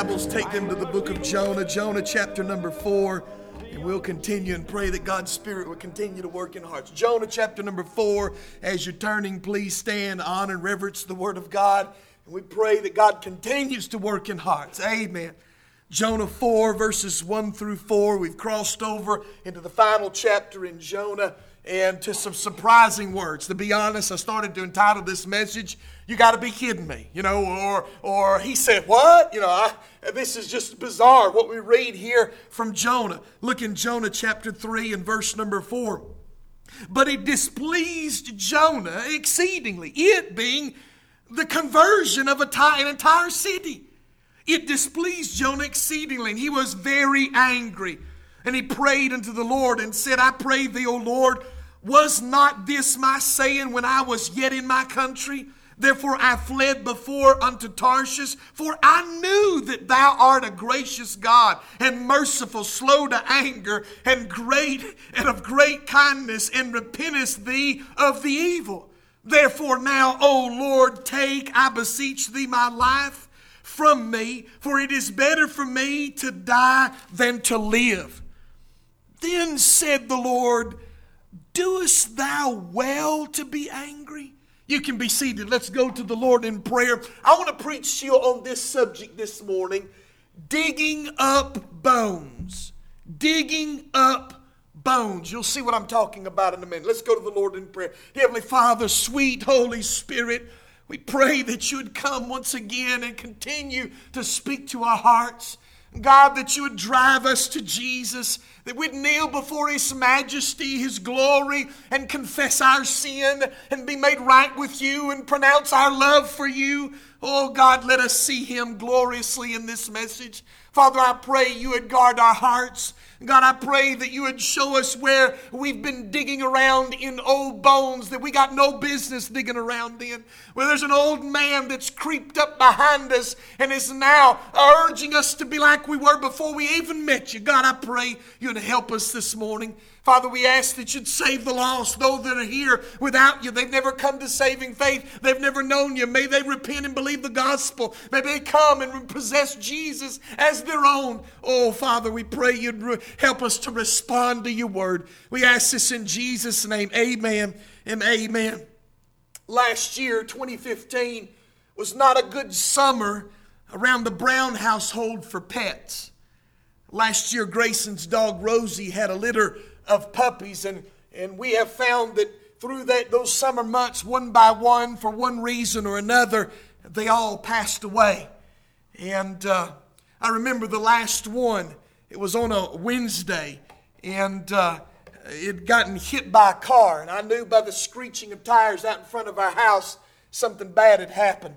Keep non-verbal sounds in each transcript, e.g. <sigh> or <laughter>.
Bibles, take them to the book of Jonah, Jonah chapter number four, and we'll continue and pray that God's Spirit will continue to work in hearts. Jonah chapter number four, as you're turning, please stand, honor and reverence the Word of God, and we pray that God continues to work in hearts. Amen. Jonah 4, verses 1 through 4. We've crossed over into the final chapter in Jonah and to some surprising words. To be honest, I started to entitle this message, You Gotta Be Kidding Me, you know, or, or he said, What? You know, I, this is just bizarre what we read here from Jonah. Look in Jonah chapter 3 and verse number 4. But it displeased Jonah exceedingly, it being the conversion of an entire city. It displeased Jonah exceedingly, and he was very angry. And he prayed unto the Lord and said, I pray thee, O Lord, was not this my saying when I was yet in my country? Therefore I fled before unto Tarshish, for I knew that thou art a gracious God and merciful, slow to anger, and great and of great kindness, and repentest thee of the evil. Therefore now, O Lord, take, I beseech thee, my life from me, for it is better for me to die than to live. Then said the Lord, Doest thou well to be angry? You can be seated. Let's go to the Lord in prayer. I want to preach to you on this subject this morning digging up bones. Digging up bones. You'll see what I'm talking about in a minute. Let's go to the Lord in prayer. Heavenly Father, sweet Holy Spirit, we pray that you would come once again and continue to speak to our hearts. God, that you would drive us to Jesus, that we'd kneel before His majesty, His glory, and confess our sin and be made right with you and pronounce our love for you. Oh God, let us see Him gloriously in this message. Father, I pray you would guard our hearts. God, I pray that you would show us where we've been digging around in old bones that we got no business digging around in. Where there's an old man that's creeped up behind us and is now urging us to be like we were before we even met you. God, I pray you'd help us this morning. Father, we ask that you'd save the lost, those that are here without you. They've never come to saving faith. They've never known you. May they repent and believe the gospel. May they come and possess Jesus as their own. Oh, Father, we pray you'd re- help us to respond to your word. We ask this in Jesus' name. Amen and amen. Last year, 2015, was not a good summer around the Brown household for pets. Last year, Grayson's dog Rosie had a litter of puppies, and, and we have found that through that those summer months, one by one, for one reason or another, they all passed away. And uh, I remember the last one. It was on a Wednesday, and uh, it gotten hit by a car, and I knew by the screeching of tires out in front of our house something bad had happened.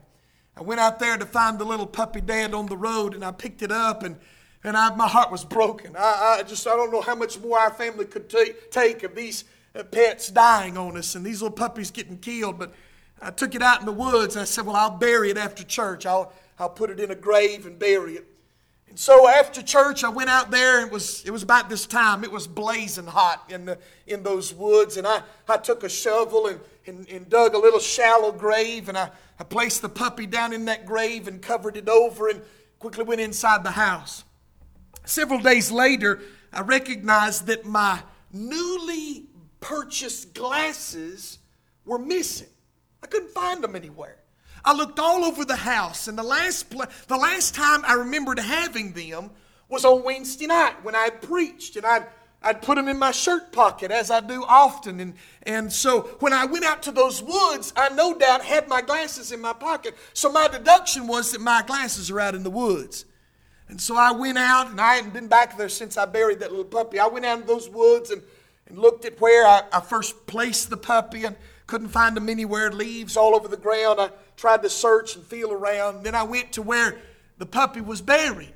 I went out there to find the little puppy dead on the road, and I picked it up, and and I, my heart was broken. I, I, just I don't know how much more our family could take take of these uh, pets dying on us and these little puppies getting killed. But I took it out in the woods, and I said, "Well, I'll bury it after church. I'll I'll put it in a grave and bury it." And so after church, I went out there. It was it was about this time. It was blazing hot in the in those woods, and I I took a shovel and and, and dug a little shallow grave, and I I placed the puppy down in that grave and covered it over, and quickly went inside the house. Several days later, I recognized that my newly purchased glasses were missing. I couldn't find them anywhere. I looked all over the house, and the last, the last time I remembered having them was on Wednesday night when I had preached, and I'd, I'd put them in my shirt pocket as I do often. And, and so when I went out to those woods, I no doubt had my glasses in my pocket. So my deduction was that my glasses are out in the woods. And so I went out, and I hadn't been back there since I buried that little puppy. I went out in those woods and, and looked at where I, I first placed the puppy and couldn't find him anywhere. Leaves all over the ground. I tried to search and feel around. Then I went to where the puppy was buried.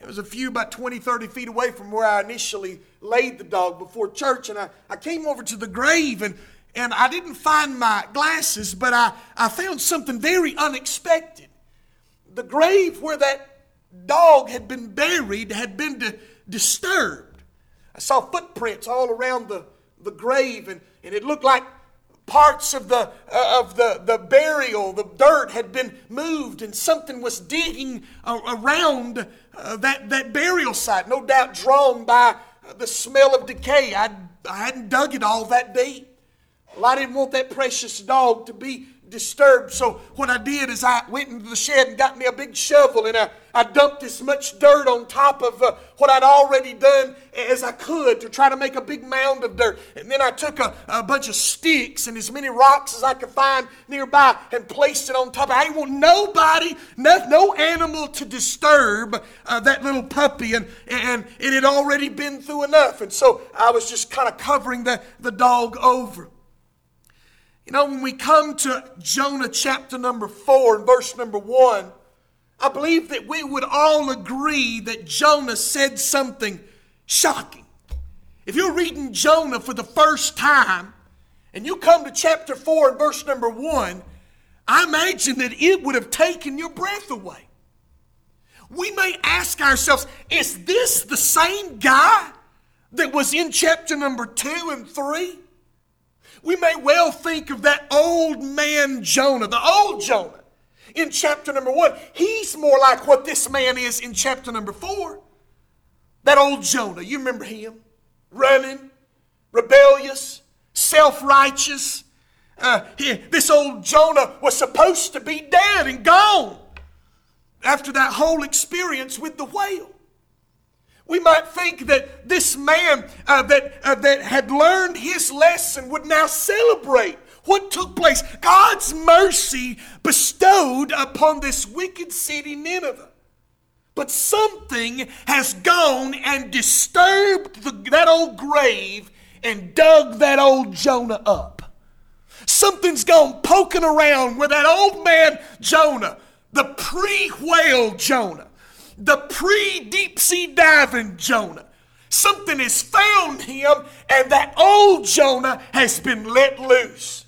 It was a few, about 20, 30 feet away from where I initially laid the dog before church. And I, I came over to the grave and, and I didn't find my glasses, but I, I found something very unexpected. The grave where that dog had been buried had been di- disturbed. I saw footprints all around the, the grave, and, and it looked like parts of the uh, of the, the burial the dirt had been moved and something was digging around uh, that, that burial site no doubt drawn by the smell of decay I, I hadn't dug it all that deep well i didn't want that precious dog to be disturbed. So what I did is I went into the shed and got me a big shovel and I, I dumped as much dirt on top of uh, what I'd already done as I could to try to make a big mound of dirt. And then I took a, a bunch of sticks and as many rocks as I could find nearby and placed it on top. I didn't want nobody, no, no animal to disturb uh, that little puppy. And, and it had already been through enough. And so I was just kind of covering the, the dog over. You know, when we come to Jonah chapter number four and verse number one, I believe that we would all agree that Jonah said something shocking. If you're reading Jonah for the first time and you come to chapter 4 and verse number 1, I imagine that it would have taken your breath away. We may ask ourselves, is this the same guy that was in chapter number 2 and 3? We may well think of that old man Jonah, the old Jonah in chapter number one. He's more like what this man is in chapter number four. That old Jonah, you remember him? Running, rebellious, self righteous. Uh, this old Jonah was supposed to be dead and gone after that whole experience with the whale. We might think that this man uh, that, uh, that had learned his lesson would now celebrate what took place. God's mercy bestowed upon this wicked city, Nineveh. But something has gone and disturbed the, that old grave and dug that old Jonah up. Something's gone poking around where that old man Jonah, the pre whale Jonah, the pre deep sea diving Jonah. Something has found him, and that old Jonah has been let loose.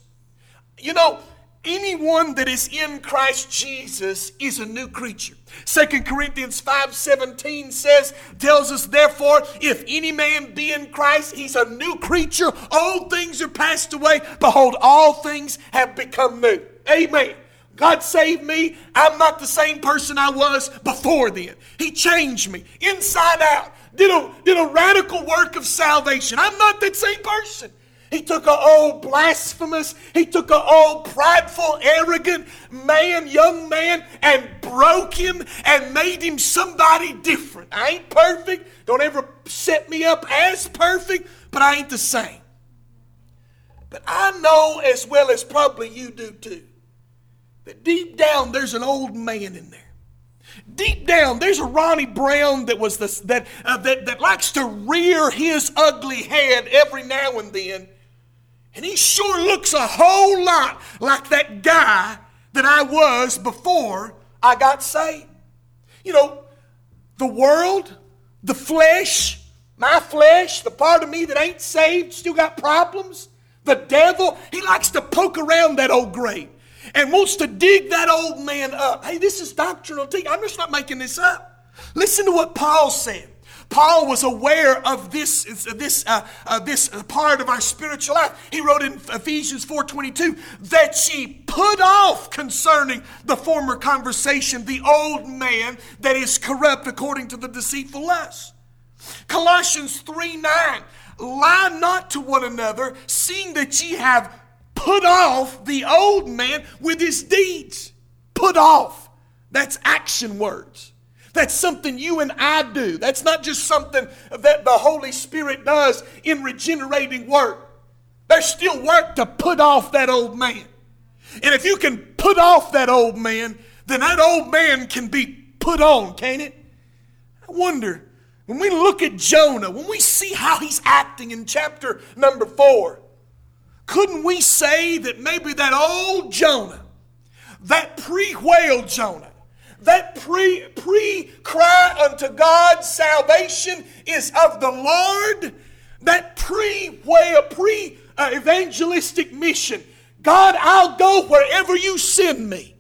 You know, anyone that is in Christ Jesus is a new creature. Second Corinthians 5:17 says, tells us, therefore, if any man be in Christ, he's a new creature. All things are passed away. Behold, all things have become new. Amen. God saved me. I'm not the same person I was before then. He changed me inside out, did a, did a radical work of salvation. I'm not that same person. He took an old blasphemous, he took an old prideful, arrogant man, young man, and broke him and made him somebody different. I ain't perfect. Don't ever set me up as perfect, but I ain't the same. But I know as well as probably you do too that deep down there's an old man in there. Deep down, there's a Ronnie Brown that was that, uh, that that likes to rear his ugly head every now and then, and he sure looks a whole lot like that guy that I was before I got saved. You know, the world, the flesh, my flesh, the part of me that ain't saved, still got problems. The devil, he likes to poke around that old grave and wants to dig that old man up. Hey, this is doctrinal teaching. I'm just not making this up. Listen to what Paul said. Paul was aware of this, this, uh, uh, this part of our spiritual life. He wrote in Ephesians 4.22 that ye put off concerning the former conversation the old man that is corrupt according to the deceitful lust. Colossians 3 9, lie not to one another, seeing that ye have put off the old man with his deeds. Put off. That's action words. That's something you and I do. That's not just something that the Holy Spirit does in regenerating work. There's still work to put off that old man. And if you can put off that old man, then that old man can be put on, can't it? I wonder, when we look at Jonah, when we see how he's acting in chapter number four, couldn't we say that maybe that old Jonah, that pre whale Jonah, that pre pre cry unto God, salvation is of the Lord, that pre whale, pre evangelistic mission, God, I'll go wherever you send me,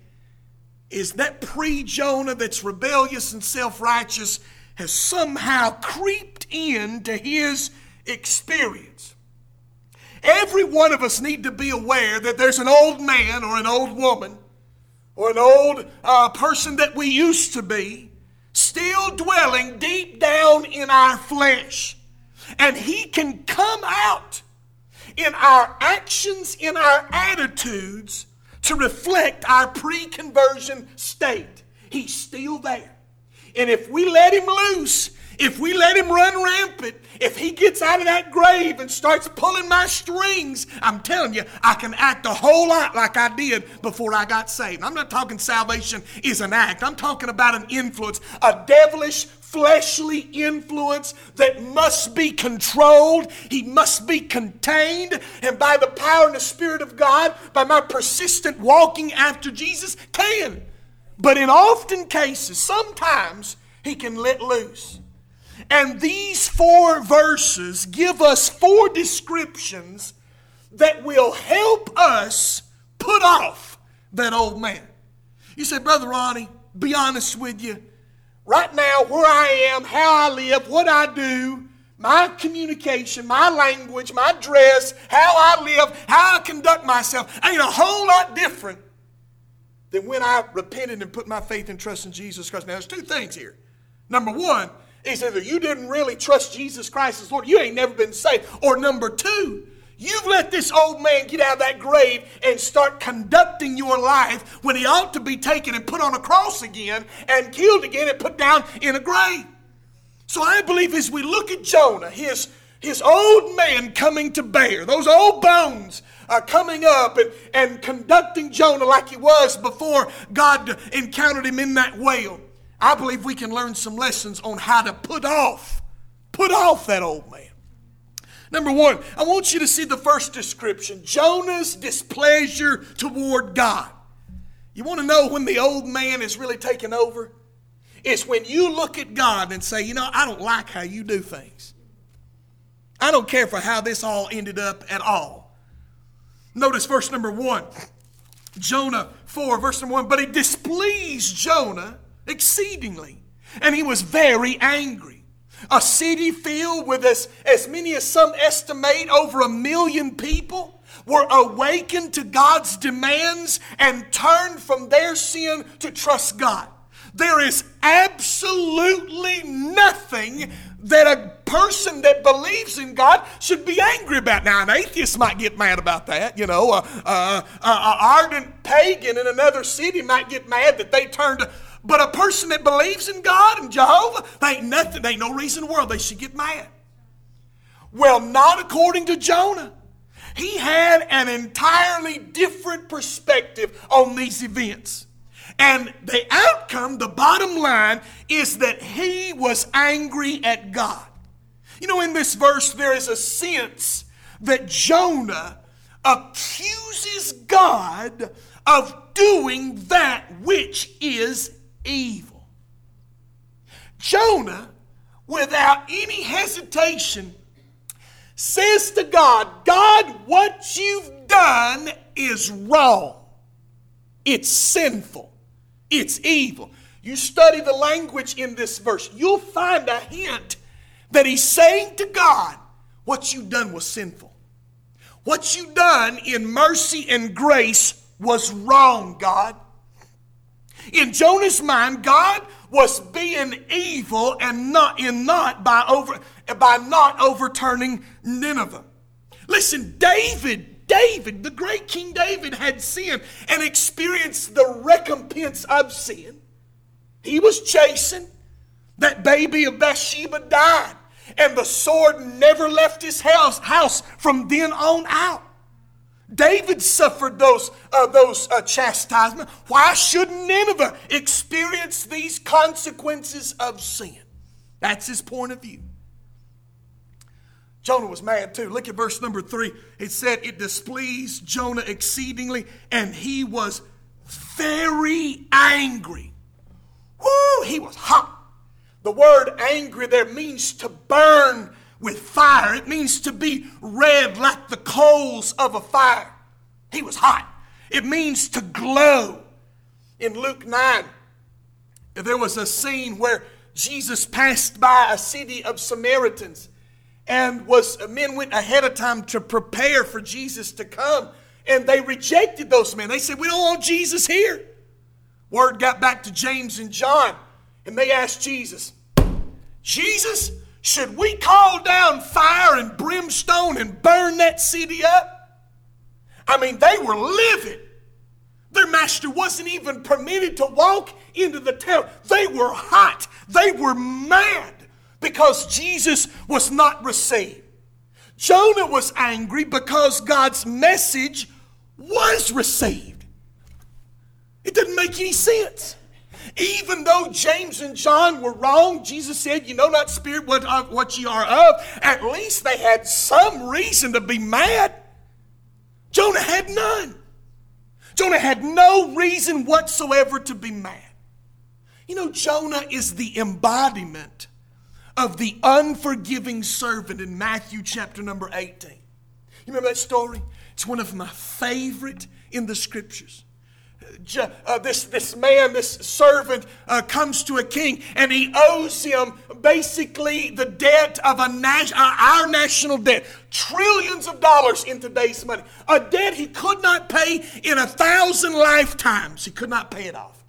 is that pre Jonah that's rebellious and self righteous has somehow creeped into his experience. Every one of us need to be aware that there's an old man or an old woman or an old uh, person that we used to be still dwelling deep down in our flesh. And he can come out in our actions, in our attitudes to reflect our pre conversion state. He's still there. And if we let him loose, if we let him run rampant, if he gets out of that grave and starts pulling my strings, I'm telling you, I can act a whole lot like I did before I got saved. I'm not talking salvation is an act, I'm talking about an influence, a devilish, fleshly influence that must be controlled. He must be contained. And by the power and the Spirit of God, by my persistent walking after Jesus, can. But in often cases, sometimes he can let loose. And these four verses give us four descriptions that will help us put off that old man. You say, Brother Ronnie, be honest with you. Right now, where I am, how I live, what I do, my communication, my language, my dress, how I live, how I conduct myself ain't a whole lot different than when I repented and put my faith and trust in Jesus Christ. Now, there's two things here. Number one, is either you didn't really trust Jesus Christ as Lord, you ain't never been saved. Or number two, You've let this old man get out of that grave and start conducting your life when he ought to be taken and put on a cross again and killed again and put down in a grave. So I believe as we look at Jonah, his, his old man coming to bear, those old bones coming up and, and conducting Jonah like he was before God encountered him in that whale. I believe we can learn some lessons on how to put off, put off that old man. Number one, I want you to see the first description Jonah's displeasure toward God. You want to know when the old man is really taking over? It's when you look at God and say, you know, I don't like how you do things. I don't care for how this all ended up at all. Notice verse number one, Jonah 4, verse number 1. But it displeased Jonah exceedingly, and he was very angry. A city filled with as, as many as some estimate over a million people were awakened to God's demands and turned from their sin to trust God. There is absolutely nothing that a person that believes in God should be angry about. Now, an atheist might get mad about that. You know, an ardent pagan in another city might get mad that they turned. But a person that believes in God and Jehovah, they ain't nothing. They ain't no reason in the world they should get mad. Well, not according to Jonah. He had an entirely different perspective on these events. And the outcome, the bottom line, is that he was angry at God. You know, in this verse, there is a sense that Jonah accuses God of doing that which is evil. Jonah, without any hesitation, says to God, God, what you've done is wrong. It's sinful. It's evil. You study the language in this verse, you'll find a hint that he's saying to God, What you've done was sinful. What you've done in mercy and grace was wrong, God. In Jonah's mind, God was being evil and not in not by over by not overturning Nineveh. Listen, David David, the great King David, had sinned and experienced the recompense of sin. He was chastened. That baby of Bathsheba died, and the sword never left his house, house from then on out. David suffered those, uh, those uh, chastisements. Why should Nineveh experience these consequences of sin? That's his point of view. Jonah was mad too. Look at verse number three. It said, It displeased Jonah exceedingly, and he was very angry. Woo, he was hot. The word angry there means to burn with fire, it means to be red like the coals of a fire. He was hot. It means to glow. In Luke 9, there was a scene where Jesus passed by a city of Samaritans and was men went ahead of time to prepare for Jesus to come and they rejected those men. They said, "We don't want Jesus here." Word got back to James and John and they asked Jesus, "Jesus, should we call down fire and brimstone and burn that city up?" I mean, they were livid. Their master wasn't even permitted to walk into the town. They were hot. They were mad because Jesus was not received. Jonah was angry because God's message was received. It didn't make any sense. Even though James and John were wrong, Jesus said, You know not spirit what, uh, what ye are of. At least they had some reason to be mad. Jonah had none. Jonah had no reason whatsoever to be mad. You know, Jonah is the embodiment of the unforgiving servant in Matthew chapter number 18. You remember that story? It's one of my favorite in the scriptures. Uh, this, this man, this servant, uh, comes to a king and he owes him basically the debt of a uh, our national debt, trillions of dollars in today's money. A debt he could not pay in a thousand lifetimes. He could not pay it off.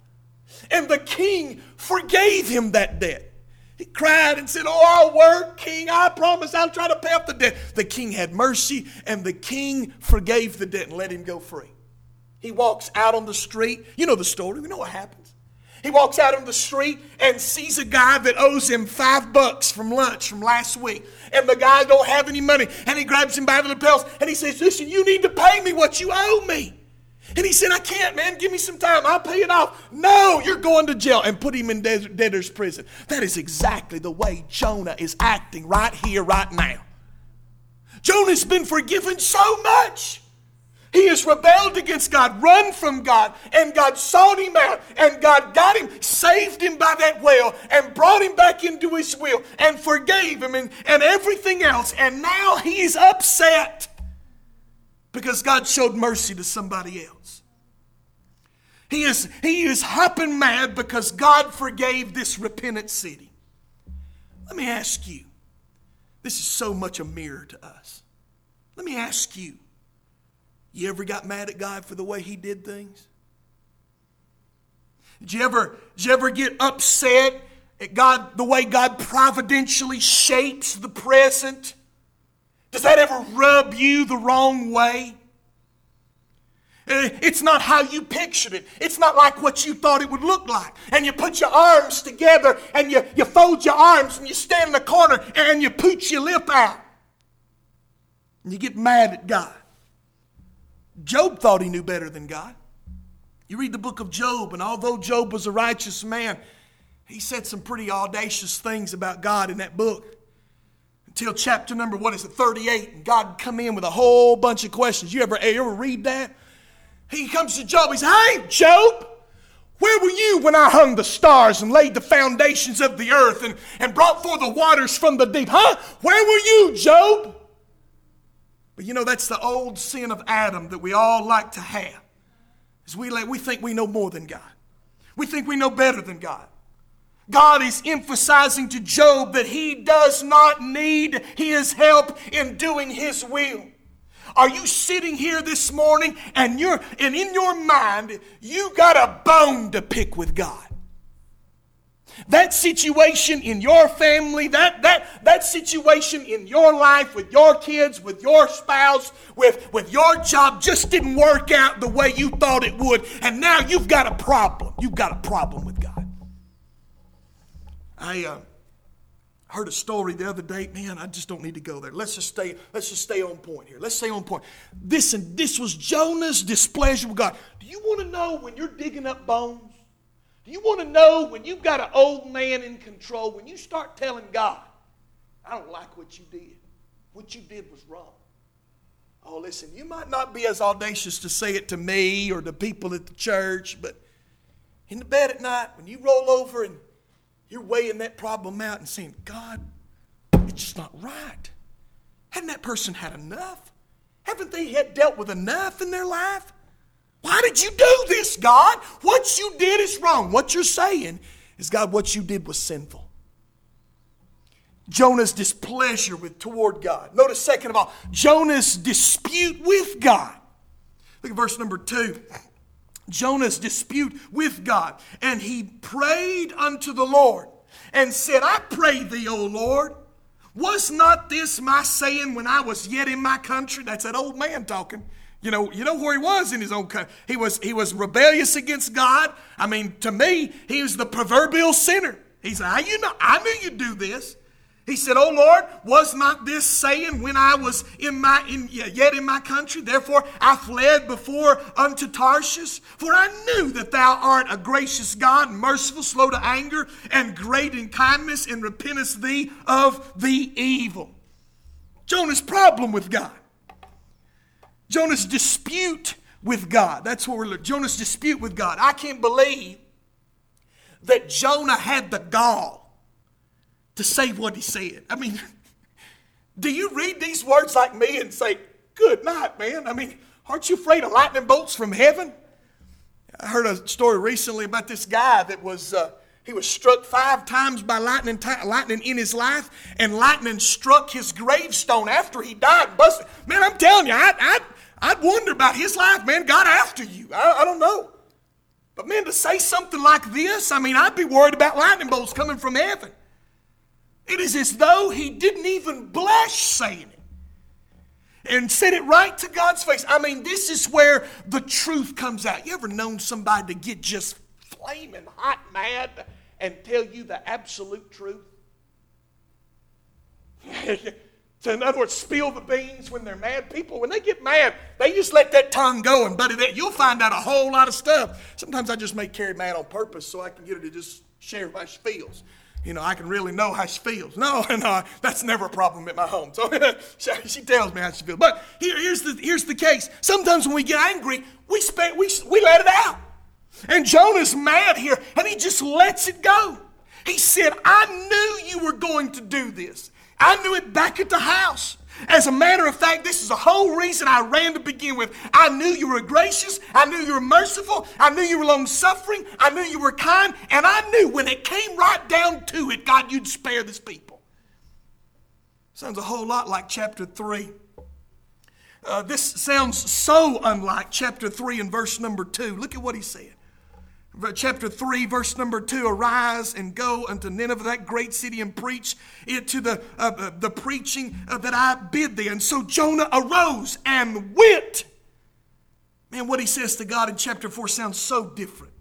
And the king forgave him that debt. He cried and said, Oh, I'll work, king. I promise I'll try to pay off the debt. The king had mercy, and the king forgave the debt and let him go free. He walks out on the street. You know the story. We know what happens. He walks out on the street and sees a guy that owes him five bucks from lunch from last week. And the guy don't have any money. And he grabs him by the lapels and he says, Listen, you need to pay me what you owe me. And he said, I can't, man. Give me some time. I'll pay it off. No, you're going to jail and put him in debtor's prison. That is exactly the way Jonah is acting right here, right now. Jonah's been forgiven so much. He has rebelled against God, run from God, and God sought him out, and God got him, saved him by that well, and brought him back into his will, and forgave him, and, and everything else. And now he's upset because God showed mercy to somebody else. He is, he is hopping mad because God forgave this repentant city. Let me ask you this is so much a mirror to us. Let me ask you you ever got mad at God for the way He did things? Did you ever, did you ever get upset at God, the way God providentially shapes the present? Does that ever rub you the wrong way? Eh, it's not how you pictured it. It's not like what you thought it would look like. And you put your arms together and you, you fold your arms and you stand in the corner and you pooch your lip out. And you get mad at God. Job thought he knew better than God. You read the book of Job, and although Job was a righteous man, he said some pretty audacious things about God in that book until chapter number, what is it, 38. And God come in with a whole bunch of questions. You ever, you ever read that? He comes to Job. He says, Hey, Job, where were you when I hung the stars and laid the foundations of the earth and, and brought forth the waters from the deep? Huh? Where were you, Job? But you know, that's the old sin of Adam that we all like to have. Is we, like, we think we know more than God. We think we know better than God. God is emphasizing to Job that he does not need his help in doing his will. Are you sitting here this morning and you're and in your mind you got a bone to pick with God? That situation in your family, that, that, that situation in your life with your kids, with your spouse, with, with your job just didn't work out the way you thought it would, and now you've got a problem. You've got a problem with God. I uh, heard a story the other day. Man, I just don't need to go there. Let's just stay. Let's just stay on point here. Let's stay on point. This and this was Jonah's displeasure with God. Do you want to know when you're digging up bones? Do you want to know when you've got an old man in control? When you start telling God, "I don't like what you did. What you did was wrong." Oh, listen, you might not be as audacious to say it to me or to people at the church, but in the bed at night, when you roll over and you're weighing that problem out and saying, God, it's just not right. Hadn't that person had enough? Haven't they had dealt with enough in their life? Why did you do this, God? What you did is wrong. What you're saying is, God, what you did was sinful. Jonah's displeasure with toward God. Notice, second of all, Jonah's dispute with God. Look at verse number two. Jonah's dispute with God. And he prayed unto the Lord and said, I pray thee, O Lord, was not this my saying when I was yet in my country? That's that old man talking. You know, you know where he was in his own country. He was he was rebellious against God. I mean, to me, he was the proverbial sinner. He said, you know, I knew you'd do this. He said, Oh Lord, was not this saying when I was in my in, yet in my country? Therefore I fled before unto Tarshish, for I knew that thou art a gracious God, merciful, slow to anger, and great in kindness, and repentest thee of the evil. Jonah's problem with God. Jonah's dispute with God. That's what we're looking. Jonah's dispute with God. I can't believe that Jonah had the gall to say what he said. I mean, <laughs> do you read these words like me and say, Good night, man? I mean, aren't you afraid of lightning bolts from heaven? I heard a story recently about this guy that was. Uh, he was struck five times by lightning, lightning in his life, and lightning struck his gravestone after he died. Busted. Man, I'm telling you, I, I, I'd wonder about his life, man. God after you. I, I don't know. But man, to say something like this, I mean, I'd be worried about lightning bolts coming from heaven. It is as though he didn't even blush saying it and said it right to God's face. I mean, this is where the truth comes out. You ever known somebody to get just flaming hot mad and tell you the absolute truth? <laughs> so in other words, spill the beans when they're mad. People, when they get mad, they just let that tongue go, and buddy, that you'll find out a whole lot of stuff. Sometimes I just make Carrie mad on purpose so I can get her to just share how she feels you know, I can really know how she feels. No, <laughs> no, that's never a problem at my home. So <laughs> she tells me how she feels. But here, here's, the, here's the case. Sometimes when we get angry, we, spe- we, we let it out. And Jonah's mad here, and he just lets it go. He said, I knew you were going to do this. I knew it back at the house. As a matter of fact, this is the whole reason I ran to begin with. I knew you were gracious. I knew you were merciful. I knew you were long suffering. I knew you were kind. And I knew when it came right down to it, God, you'd spare this people. Sounds a whole lot like chapter 3. Uh, this sounds so unlike chapter 3 and verse number 2. Look at what he said chapter 3, verse number 2 Arise and go unto Nineveh, that great city, and preach it to the, uh, uh, the preaching uh, that I bid thee. And so Jonah arose and went. Man, what he says to God in chapter 4 sounds so different.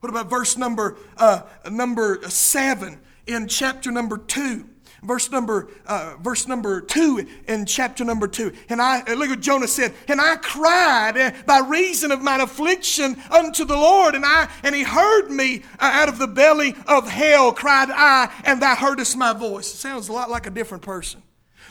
What about verse number, uh, number 7 in chapter number 2? Verse number uh, verse number two in chapter number two. And I uh, look what Jonah said. And I cried uh, by reason of mine affliction unto the Lord, and I and He heard me uh, out of the belly of hell. Cried I, and Thou heardest my voice. It sounds a lot like a different person.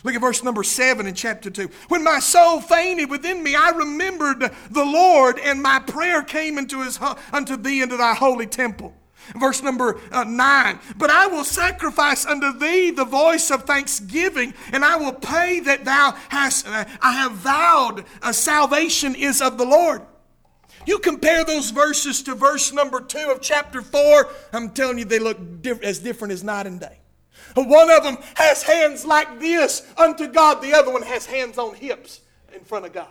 Look at verse number seven in chapter two. When my soul fainted within me, I remembered the Lord, and my prayer came into his unto thee into thy holy temple. Verse number uh, 9 But I will sacrifice unto thee the voice of thanksgiving, and I will pay that thou hast, uh, I have vowed, uh, salvation is of the Lord. You compare those verses to verse number 2 of chapter 4, I'm telling you, they look diff- as different as night and day. One of them has hands like this unto God, the other one has hands on hips in front of God.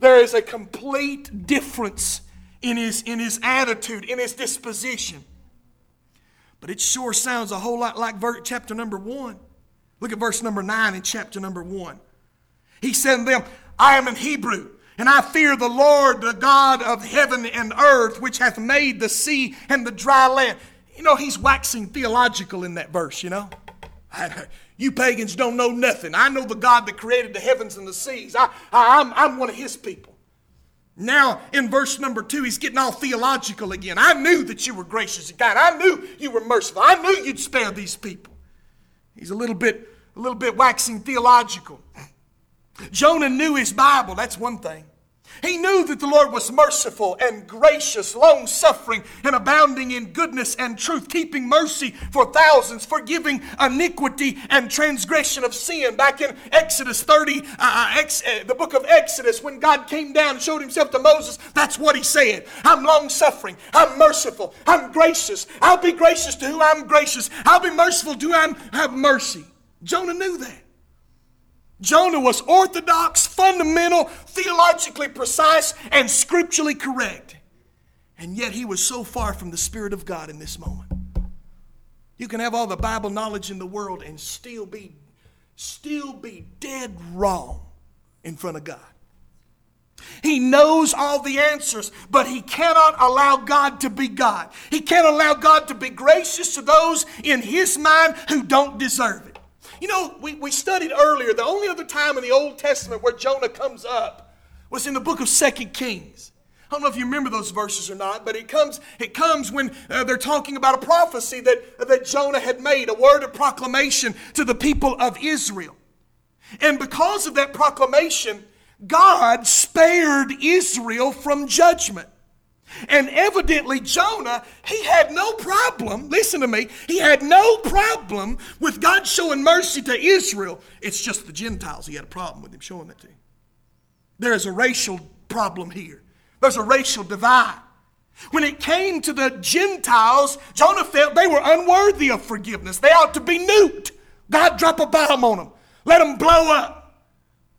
There is a complete difference in his, in his attitude, in his disposition. But it sure sounds a whole lot like verse, chapter number one. Look at verse number nine in chapter number one. He said to them, I am an Hebrew, and I fear the Lord, the God of heaven and earth, which hath made the sea and the dry land. You know, he's waxing theological in that verse, you know. You pagans don't know nothing. I know the God that created the heavens and the seas. I, I, I'm, I'm one of his people. Now, in verse number two, he's getting all theological again. I knew that you were gracious and kind. I knew you were merciful. I knew you'd spare these people. He's a little bit, a little bit waxing theological. Jonah knew his Bible, that's one thing. He knew that the Lord was merciful and gracious, long suffering, and abounding in goodness and truth, keeping mercy for thousands, forgiving iniquity and transgression of sin. Back in Exodus 30, uh, uh ex, uh, the book of Exodus, when God came down and showed himself to Moses, that's what he said. I'm long suffering, I'm merciful, I'm gracious. I'll be gracious to who I'm gracious, I'll be merciful to who I have mercy. Jonah knew that. Jonah was orthodox, fundamental, theologically precise, and scripturally correct. And yet he was so far from the Spirit of God in this moment. You can have all the Bible knowledge in the world and still be, still be dead wrong in front of God. He knows all the answers, but he cannot allow God to be God. He can't allow God to be gracious to those in his mind who don't deserve it. You know, we, we studied earlier, the only other time in the Old Testament where Jonah comes up was in the book of Second Kings. I don't know if you remember those verses or not, but it comes, it comes when uh, they're talking about a prophecy that, that Jonah had made, a word of proclamation to the people of Israel. And because of that proclamation, God spared Israel from judgment. And evidently, Jonah, he had no problem, listen to me, he had no problem with God showing mercy to Israel. It's just the Gentiles he had a problem with him showing that to him. There is a racial problem here, there's a racial divide. When it came to the Gentiles, Jonah felt they were unworthy of forgiveness. They ought to be nuked. God drop a bomb on them, let them blow up.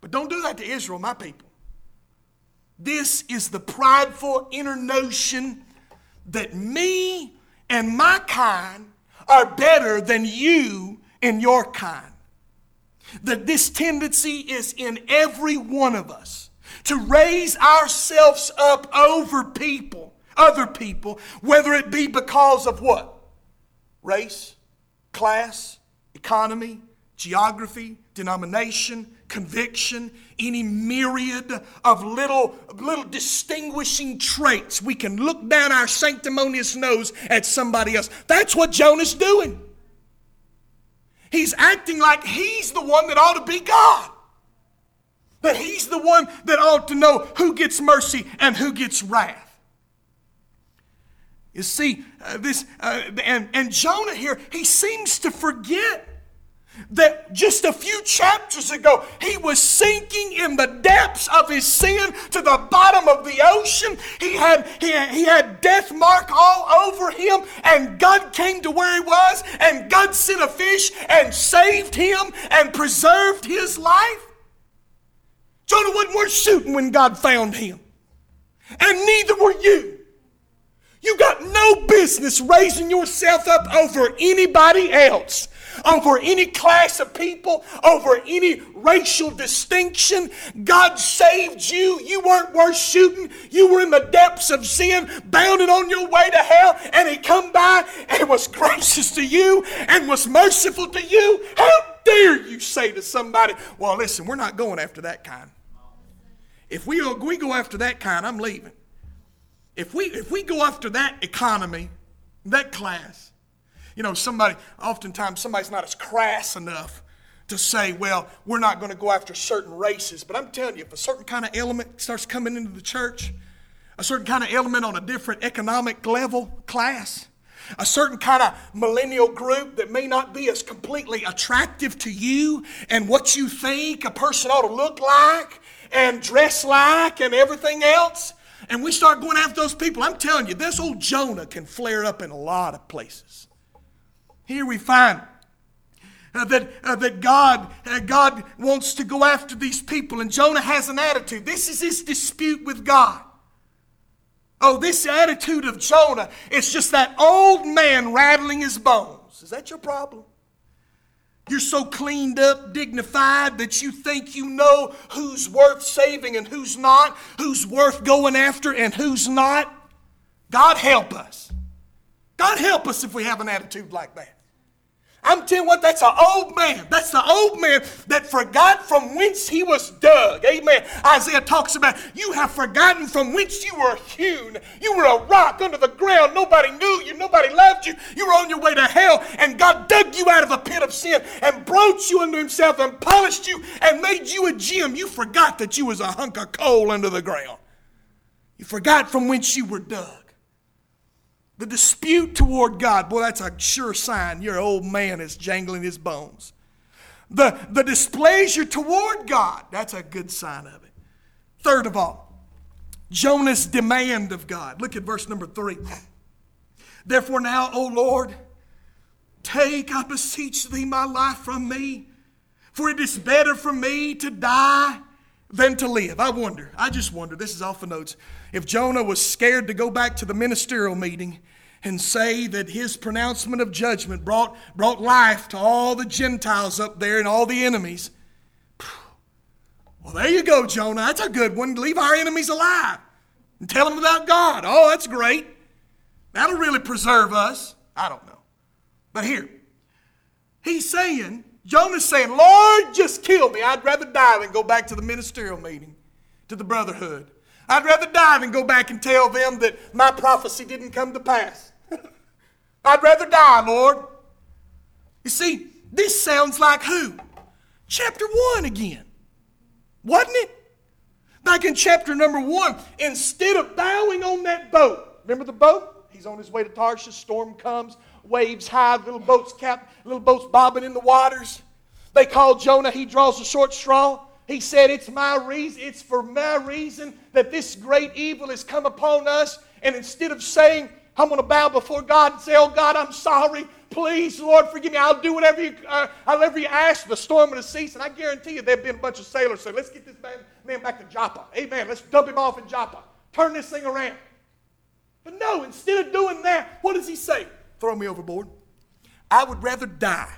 But don't do that to Israel, my people. This is the prideful inner notion that me and my kind are better than you and your kind. That this tendency is in every one of us to raise ourselves up over people, other people, whether it be because of what? Race, class, economy, geography, denomination, conviction, any myriad of little, little distinguishing traits. We can look down our sanctimonious nose at somebody else. That's what Jonah's doing. He's acting like he's the one that ought to be God. That he's the one that ought to know who gets mercy and who gets wrath. You see, uh, this, uh, and, and Jonah here, he seems to forget that just a few chapters ago he was sinking in the depths of his sin to the bottom of the ocean. He had he, he had death mark all over him and god came to where he was and god sent a fish and saved him and preserved his life. Jonah wasn't worth shooting when god found him and neither were you. You got no business raising yourself up over anybody else over any class of people, over any racial distinction. God saved you. You weren't worth shooting. You were in the depths of sin, bounding on your way to hell, and He come by and was <laughs> gracious to you and was merciful to you. How dare you say to somebody, Well, listen, we're not going after that kind. If we, we go after that kind, I'm leaving. If we, if we go after that economy, that class, you know, somebody, oftentimes, somebody's not as crass enough to say, well, we're not going to go after certain races. But I'm telling you, if a certain kind of element starts coming into the church, a certain kind of element on a different economic level, class, a certain kind of millennial group that may not be as completely attractive to you and what you think a person ought to look like and dress like and everything else, and we start going after those people, I'm telling you, this old Jonah can flare up in a lot of places. Here we find uh, that, uh, that God, uh, God wants to go after these people, and Jonah has an attitude. This is his dispute with God. Oh, this attitude of Jonah is just that old man rattling his bones. Is that your problem? You're so cleaned up, dignified that you think you know who's worth saving and who's not, who's worth going after and who's not. God help us. God help us if we have an attitude like that. I'm telling you what, that's an old man. That's the old man that forgot from whence he was dug. Amen. Isaiah talks about you have forgotten from whence you were hewn. You were a rock under the ground. Nobody knew you. Nobody loved you. You were on your way to hell, and God dug you out of a pit of sin and brought you unto himself and polished you and made you a gem. You forgot that you was a hunk of coal under the ground. You forgot from whence you were dug. The dispute toward God, boy, that's a sure sign your old man is jangling his bones. The, the displeasure toward God, that's a good sign of it. Third of all, Jonah's demand of God. Look at verse number three. Therefore, now, O Lord, take, I beseech thee, my life from me, for it is better for me to die than to live. I wonder, I just wonder, this is off the notes, if Jonah was scared to go back to the ministerial meeting and say that his pronouncement of judgment brought, brought life to all the Gentiles up there and all the enemies. Well, there you go, Jonah. That's a good one. Leave our enemies alive and tell them about God. Oh, that's great. That'll really preserve us. I don't know. But here, he's saying, Jonah's saying, Lord, just kill me. I'd rather die than go back to the ministerial meeting, to the brotherhood. I'd rather die than go back and tell them that my prophecy didn't come to pass. I'd rather die, Lord. You see, this sounds like who? Chapter 1 again. Wasn't it? Back in chapter number 1, instead of bowing on that boat, remember the boat? He's on his way to Tarshish, storm comes, waves high, little boats cap, little boats bobbing in the waters. They call Jonah, he draws a short straw. He said, It's my reason, it's for my reason that this great evil has come upon us. And instead of saying, I'm going to bow before God and say, Oh God, I'm sorry. Please, Lord, forgive me. I'll do whatever you, uh, whatever you ask. The storm will cease. And I guarantee you, there've been a bunch of sailors say, Let's get this man, man back to Joppa. Amen. Let's dump him off in Joppa. Turn this thing around. But no, instead of doing that, what does he say? Throw me overboard. I would rather die.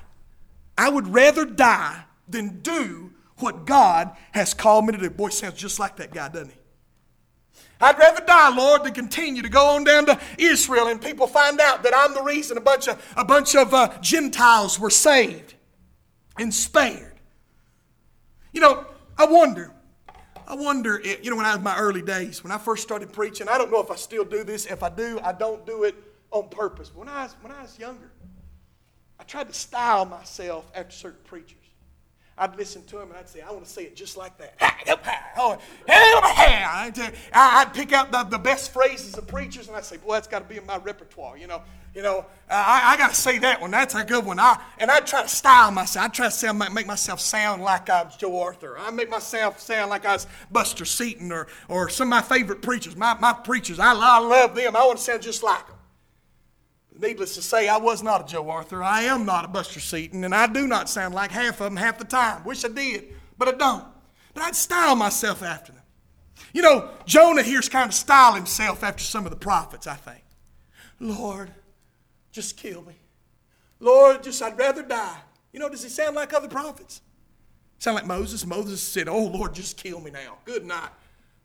I would rather die than do what God has called me to do. Boy, sounds just like that guy, doesn't he? I'd rather die, Lord, than continue to go on down to Israel and people find out that I'm the reason a bunch of, a bunch of uh, Gentiles were saved and spared. You know, I wonder, I wonder, if, you know, when I was my early days, when I first started preaching, I don't know if I still do this. If I do, I don't do it on purpose. When I was, when I was younger, I tried to style myself after certain preachers. I'd listen to him and I'd say, I want to say it just like that. <laughs> I'd pick out the, the best phrases of preachers and I'd say, boy, that's got to be in my repertoire, you know. You know, I, I got to say that one. That's a good one. I, and I'd try to style myself. I'd try to sound, make myself sound like I was Joe Arthur. I'd make myself sound like I was Buster Seaton or, or some of my favorite preachers. My, my preachers, I, I love them. I want to sound just like them. Needless to say, I was not a Joe Arthur. I am not a Buster Seaton, and I do not sound like half of them half the time. Wish I did, but I don't. But I'd style myself after them. You know, Jonah here's kind of style himself after some of the prophets, I think. Lord, just kill me. Lord, just I'd rather die. You know, does he sound like other prophets? Sound like Moses? Moses said, Oh, Lord, just kill me now. Good night.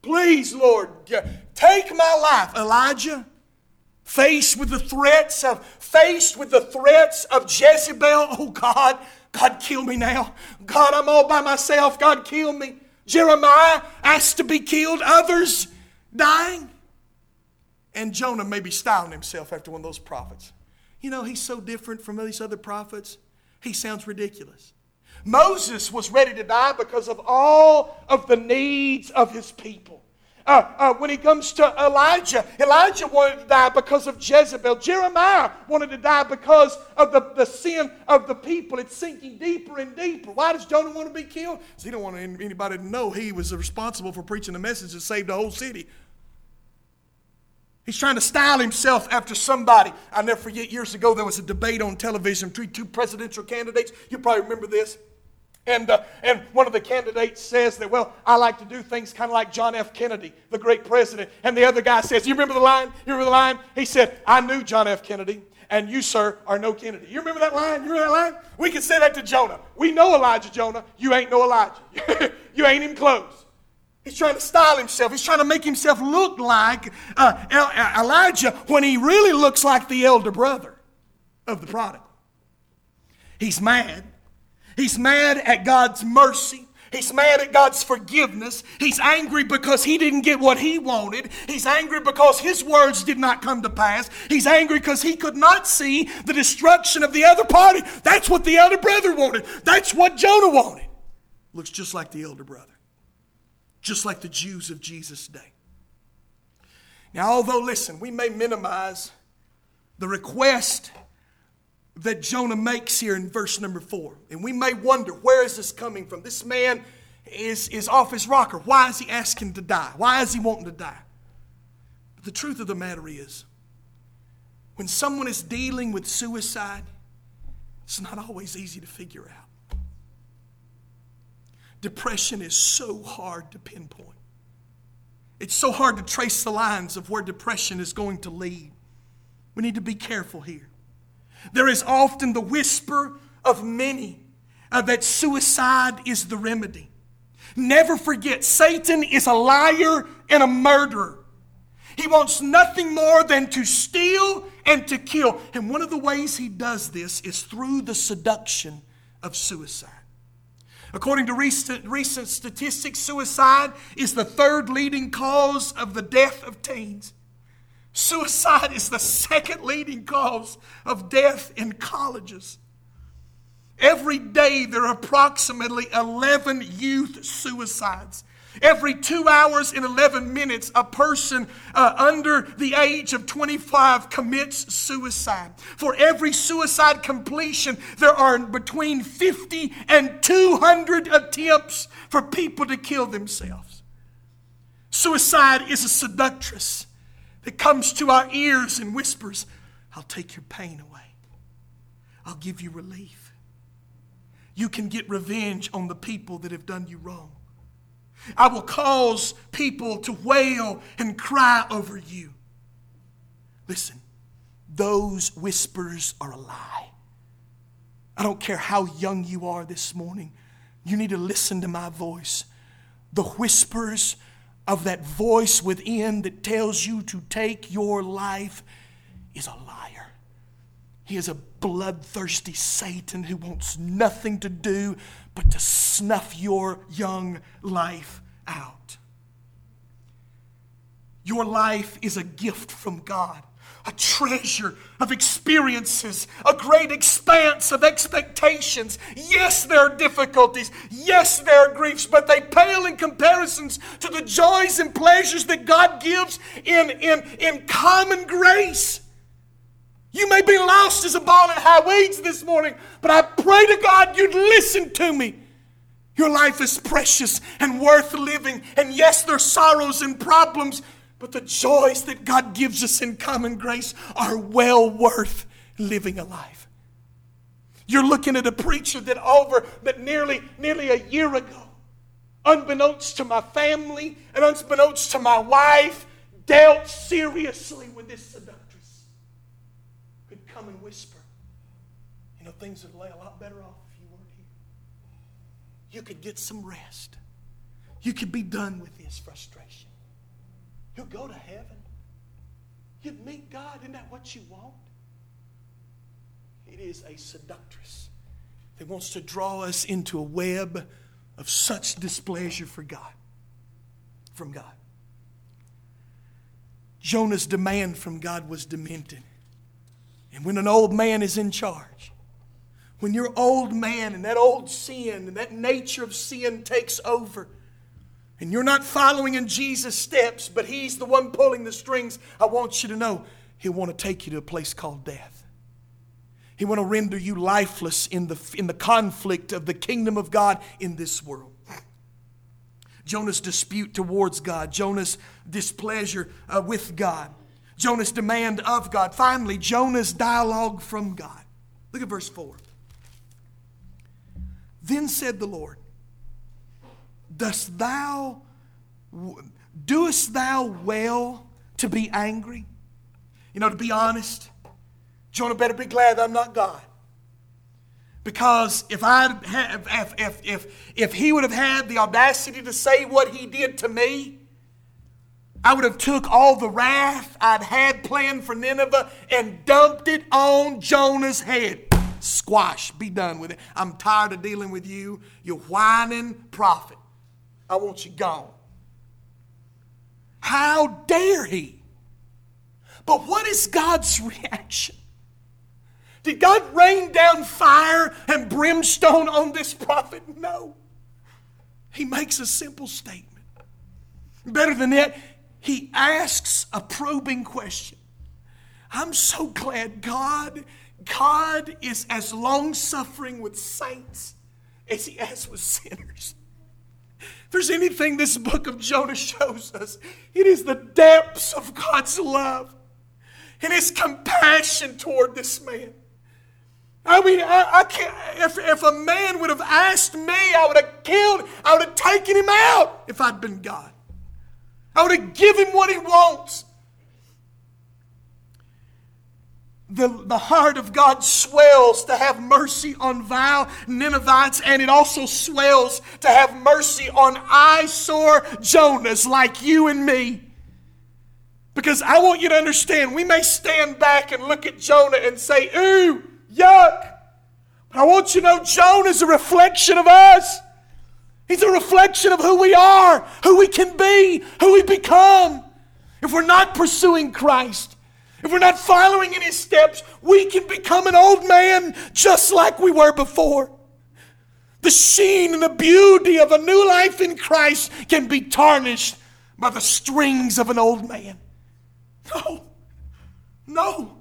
Please, Lord, take my life. Elijah, faced with the threats of faced with the threats of Jezebel. Oh God, God kill me now. God, I'm all by myself. God kill me. Jeremiah asked to be killed, others dying. And Jonah maybe styling himself after one of those prophets. You know, he's so different from these other prophets. He sounds ridiculous. Moses was ready to die because of all of the needs of his people. Uh, uh, when he comes to Elijah, Elijah wanted to die because of Jezebel. Jeremiah wanted to die because of the, the sin of the people. It's sinking deeper and deeper. Why does Jonah want to be killed? Because he don't want anybody to know he was responsible for preaching the message that saved the whole city. He's trying to style himself after somebody. i never forget years ago there was a debate on television between two presidential candidates. You probably remember this. And, uh, and one of the candidates says that, well, I like to do things kind of like John F. Kennedy, the great president. And the other guy says, You remember the line? You remember the line? He said, I knew John F. Kennedy, and you, sir, are no Kennedy. You remember that line? You remember that line? We can say that to Jonah. We know Elijah, Jonah. You ain't no Elijah. <laughs> you ain't even close. He's trying to style himself. He's trying to make himself look like uh, uh Elijah when he really looks like the elder brother of the prodigal. He's mad. He's mad at God's mercy. He's mad at God's forgiveness. He's angry because he didn't get what he wanted. He's angry because his words did not come to pass. He's angry because he could not see the destruction of the other party. That's what the elder brother wanted. That's what Jonah wanted. Looks just like the elder brother, just like the Jews of Jesus' day. Now, although, listen, we may minimize the request that Jonah makes here in verse number four. And we may wonder, where is this coming from? This man is, is off his rocker. Why is he asking to die? Why is he wanting to die? But the truth of the matter is, when someone is dealing with suicide, it's not always easy to figure out. Depression is so hard to pinpoint. It's so hard to trace the lines of where depression is going to lead. We need to be careful here. There is often the whisper of many uh, that suicide is the remedy. Never forget, Satan is a liar and a murderer. He wants nothing more than to steal and to kill. And one of the ways he does this is through the seduction of suicide. According to recent, recent statistics, suicide is the third leading cause of the death of teens. Suicide is the second leading cause of death in colleges. Every day, there are approximately 11 youth suicides. Every two hours and 11 minutes, a person uh, under the age of 25 commits suicide. For every suicide completion, there are between 50 and 200 attempts for people to kill themselves. Suicide is a seductress that comes to our ears and whispers, I'll take your pain away. I'll give you relief. You can get revenge on the people that have done you wrong. I will cause people to wail and cry over you. Listen, those whispers are a lie. I don't care how young you are this morning, you need to listen to my voice. The whispers of that voice within that tells you to take your life is a liar. He is a bloodthirsty Satan who wants nothing to do but to snuff your young life out. Your life is a gift from God a treasure of experiences, a great expanse of expectations. Yes, there are difficulties. Yes, there are griefs, but they pale in comparisons to the joys and pleasures that God gives in, in, in common grace. You may be lost as a ball in high weeds this morning, but I pray to God you'd listen to me. Your life is precious and worth living. And yes, there's sorrows and problems, but the joys that God gives us in common grace are well worth living a life. You're looking at a preacher that over that nearly nearly a year ago, unbeknownst to my family and unbeknownst to my wife, dealt seriously with this seductress. Could come and whisper, you know, things would lay a lot better off if you weren't here. You could get some rest. You could be done with this frustration. You'll go to heaven. You'd meet God. Isn't that what you want? It is a seductress that wants to draw us into a web of such displeasure for God, from God. Jonah's demand from God was demented. And when an old man is in charge, when your old man and that old sin and that nature of sin takes over, and you're not following in Jesus' steps, but He's the one pulling the strings, I want you to know He'll want to take you to a place called death. He want to render you lifeless in the, in the conflict of the kingdom of God in this world. Jonah's dispute towards God, Jonah's displeasure uh, with God, Jonah's demand of God. Finally, Jonah's dialogue from God. Look at verse 4. Then said the Lord, Dost thou, doest thou well to be angry? You know, to be honest, Jonah better be glad I'm not God. Because if I if, if, if, if he would have had the audacity to say what he did to me, I would have took all the wrath I'd had planned for Nineveh and dumped it on Jonah's head. Squash. Be done with it. I'm tired of dealing with you. You whining prophet. I want you gone. How dare he? But what is God's reaction? Did God rain down fire and brimstone on this prophet? No. He makes a simple statement. Better than that, he asks a probing question. I'm so glad God, God is as long suffering with saints as he is with sinners. If there's anything this book of Jonah shows us, it is the depths of God's love and his compassion toward this man. I mean, I, I, can't. If, if a man would have asked me, I would have killed, I would have taken him out if I'd been God. I would have given him what he wants. The, the heart of God swells to have mercy on vile Ninevites, and it also swells to have mercy on eyesore Jonahs like you and me. Because I want you to understand, we may stand back and look at Jonah and say, ooh, yuck. But I want you to know Jonah is a reflection of us. He's a reflection of who we are, who we can be, who we become. If we're not pursuing Christ, if we're not following in His steps, we can become an old man just like we were before. The sheen and the beauty of a new life in Christ can be tarnished by the strings of an old man. No, no.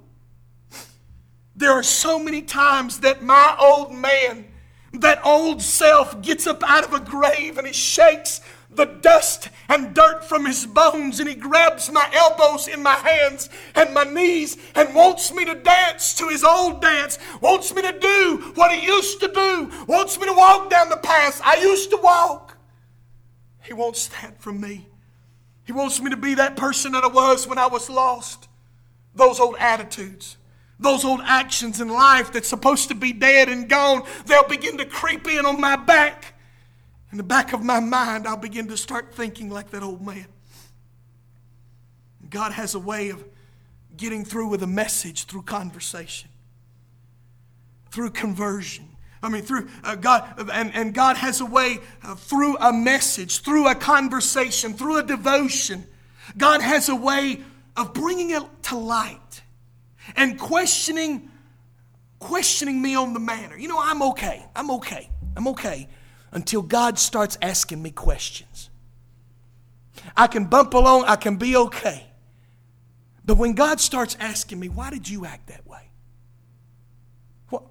There are so many times that my old man that old self gets up out of a grave and he shakes the dust and dirt from his bones and he grabs my elbows in my hands and my knees and wants me to dance to his old dance, wants me to do what he used to do, wants me to walk down the path I used to walk. He wants that from me. He wants me to be that person that I was when I was lost. Those old attitudes those old actions in life that's supposed to be dead and gone, they'll begin to creep in on my back. In the back of my mind, I'll begin to start thinking like that old man. God has a way of getting through with a message through conversation, through conversion. I mean, through uh, God, and, and God has a way uh, through a message, through a conversation, through a devotion. God has a way of bringing it to light and questioning questioning me on the matter. You know, I'm okay. I'm okay. I'm okay until God starts asking me questions. I can bump along, I can be okay. But when God starts asking me, why did you act that way? What,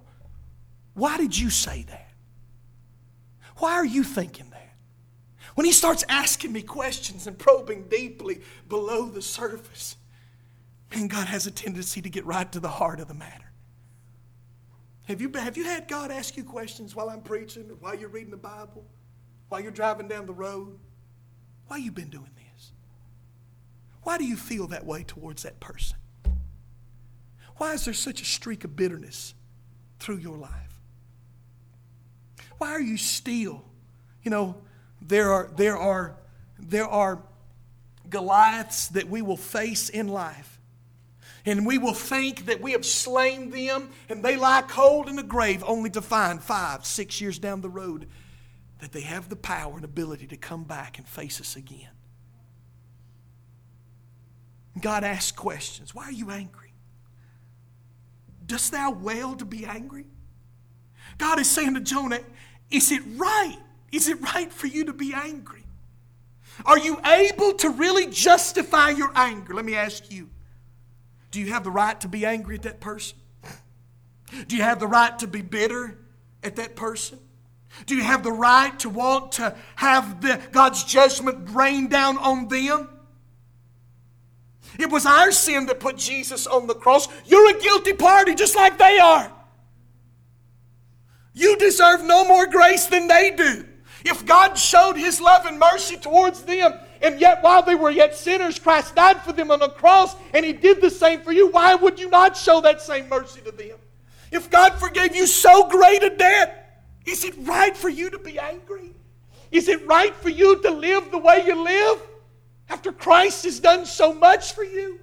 why did you say that? Why are you thinking that? When He starts asking me questions and probing deeply below the surface, and God has a tendency to get right to the heart of the matter. Have you, have you had God ask you questions while I'm preaching, while you're reading the Bible, while you're driving down the road? Why you been doing this? Why do you feel that way towards that person? Why is there such a streak of bitterness through your life? Why are you still, you know, there are, there are, there are Goliaths that we will face in life and we will think that we have slain them and they lie cold in the grave only to find five, six years down the road that they have the power and ability to come back and face us again. God asks questions Why are you angry? Dost thou well to be angry? God is saying to Jonah, Is it right? Is it right for you to be angry? Are you able to really justify your anger? Let me ask you. Do you have the right to be angry at that person? Do you have the right to be bitter at that person? Do you have the right to want to have the, God's judgment rain down on them? It was our sin that put Jesus on the cross. You're a guilty party just like they are. You deserve no more grace than they do. If God showed His love and mercy towards them, and yet, while they were yet sinners, Christ died for them on the cross, and He did the same for you. Why would you not show that same mercy to them? If God forgave you so great a debt, is it right for you to be angry? Is it right for you to live the way you live after Christ has done so much for you?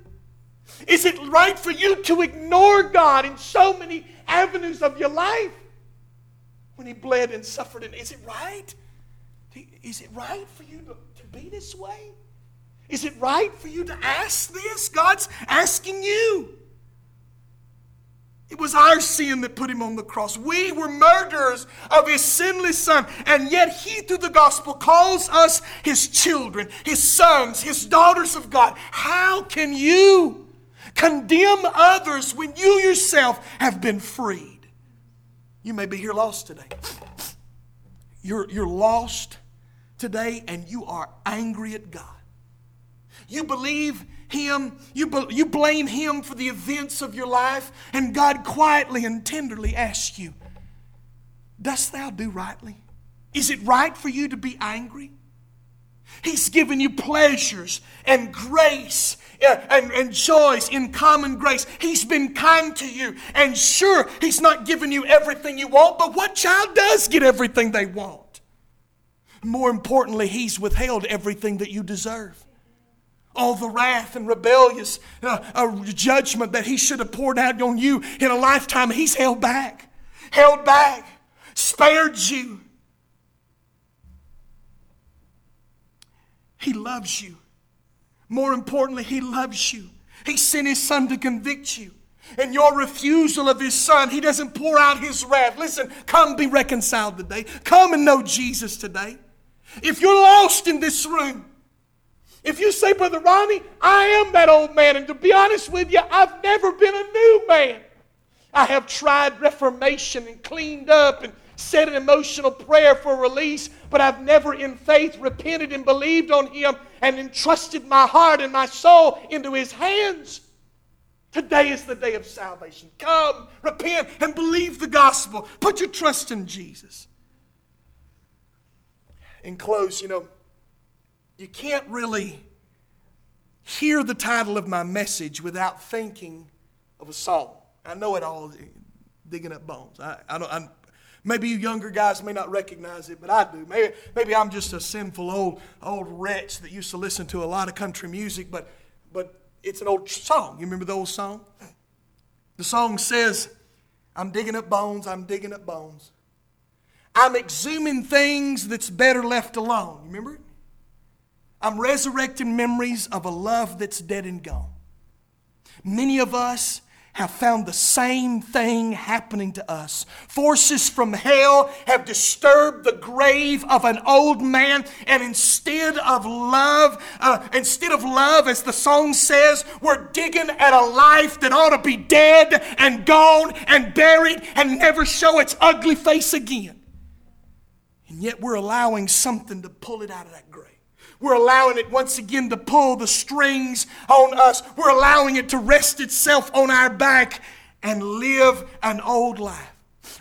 Is it right for you to ignore God in so many avenues of your life when He bled and suffered? And is it right? Is it right for you to, to be this way? Is it right for you to ask this? God's asking you. It was our sin that put him on the cross. We were murderers of his sinless son, and yet he, through the gospel, calls us his children, his sons, his daughters of God. How can you condemn others when you yourself have been freed? You may be here lost today. You're, you're lost today, and you are angry at God. You believe him, you, be, you blame Him for the events of your life, and God quietly and tenderly asks you, Dost thou do rightly? Is it right for you to be angry? He's given you pleasures and grace eh, and, and joys in common grace. He's been kind to you. And sure, He's not given you everything you want, but what child does get everything they want? More importantly, He's withheld everything that you deserve all the wrath and rebellious uh, judgment that he should have poured out on you in a lifetime, he's held back, held back, spared you. He loves you. More importantly, he loves you. He sent his son to convict you. And your refusal of his son, he doesn't pour out his wrath. Listen, come be reconciled today. Come and know Jesus today. If you're lost in this room, if you say, Brother Ronnie, I am that old man, and to be honest with you, I've never been a new man. I have tried reformation and cleaned up and said an emotional prayer for release, but I've never in faith repented and believed on Him and entrusted my heart and my soul into His hands. Today is the day of salvation. Come, repent, and believe the gospel. Put your trust in Jesus. In close, you know, you can't really hear the title of my message without thinking of a song. I know it all, eh, digging up bones. I, I don't, I'm, maybe you younger guys may not recognize it, but I do. Maybe, maybe I'm just a sinful old old wretch that used to listen to a lot of country music, but but it's an old song. You remember the old song? The song says, "I'm digging up bones. I'm digging up bones. I'm exhuming things that's better left alone." You remember it? I'm resurrecting memories of a love that's dead and gone. Many of us have found the same thing happening to us. Forces from hell have disturbed the grave of an old man, and instead of love, uh, instead of love, as the song says, we're digging at a life that ought to be dead and gone and buried and never show its ugly face again. And yet we're allowing something to pull it out of that grave. We're allowing it once again to pull the strings on us. We're allowing it to rest itself on our back and live an old life.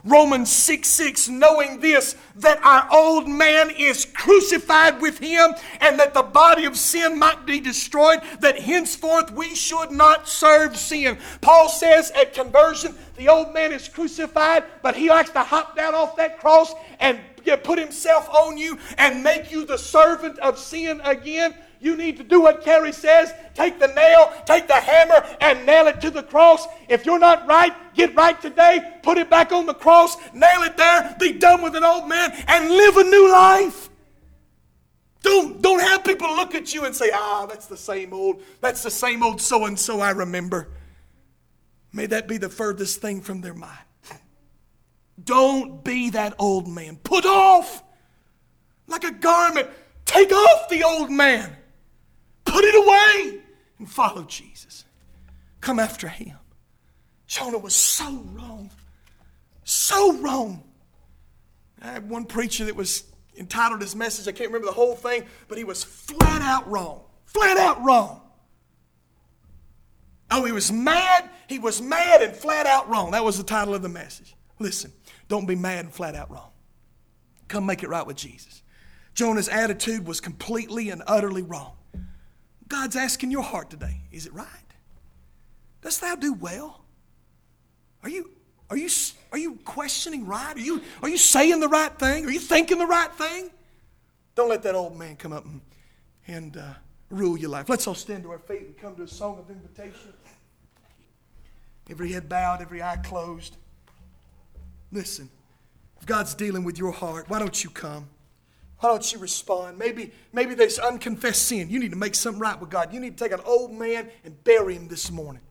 Romans 6 6, knowing this, that our old man is crucified with him, and that the body of sin might be destroyed, that henceforth we should not serve sin. Paul says at conversion, the old man is crucified, but he likes to hop down off that cross and put himself on you and make you the servant of sin again. You need to do what Carrie says take the nail, take the hammer, and nail it to the cross. If you're not right, get right today, put it back on the cross, nail it there, be done with an old man, and live a new life. Don't, don't have people look at you and say, ah, that's the same old, that's the same old so and so I remember. May that be the furthest thing from their mind. Don't be that old man. Put off like a garment. Take off the old man. Put it away and follow Jesus. Come after him. Jonah was so wrong. So wrong. I had one preacher that was entitled his message, I can't remember the whole thing, but he was flat out wrong. Flat out wrong. Oh, he was mad. He was mad and flat out wrong. That was the title of the message. Listen, don't be mad and flat out wrong. Come make it right with Jesus. Jonah's attitude was completely and utterly wrong. God's asking your heart today is it right? Dost thou do well? Are you, are you, are you questioning right? Are you, are you saying the right thing? Are you thinking the right thing? Don't let that old man come up and, and uh, rule your life. Let's all stand to our feet and come to a song of invitation. Every head bowed, every eye closed. Listen, if God's dealing with your heart, why don't you come? Why don't you respond? Maybe, maybe there's unconfessed sin. You need to make something right with God. You need to take an old man and bury him this morning.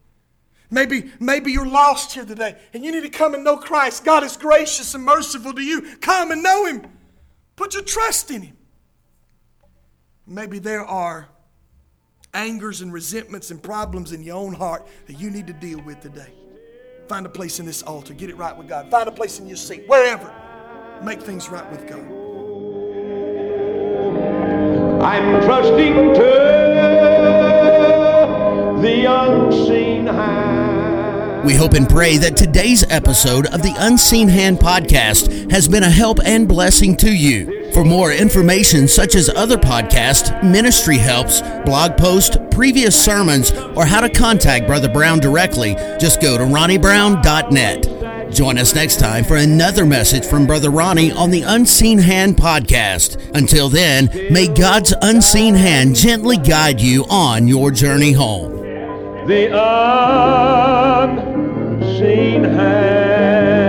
Maybe, maybe you're lost here today and you need to come and know Christ. God is gracious and merciful to you. Come and know Him. Put your trust in Him. Maybe there are angers and resentments and problems in your own heart that you need to deal with today. Find a place in this altar. Get it right with God. Find a place in your seat, wherever. Make things right with God. I'm trusting to the unseen hand. We hope and pray that today's episode of the Unseen Hand podcast has been a help and blessing to you. For more information, such as other podcasts, ministry helps, blog posts, previous sermons, or how to contact Brother Brown directly, just go to ronniebrown.net. Join us next time for another message from Brother Ronnie on the Unseen Hand podcast. Until then, may God's unseen hand gently guide you on your journey home. The unseen hand.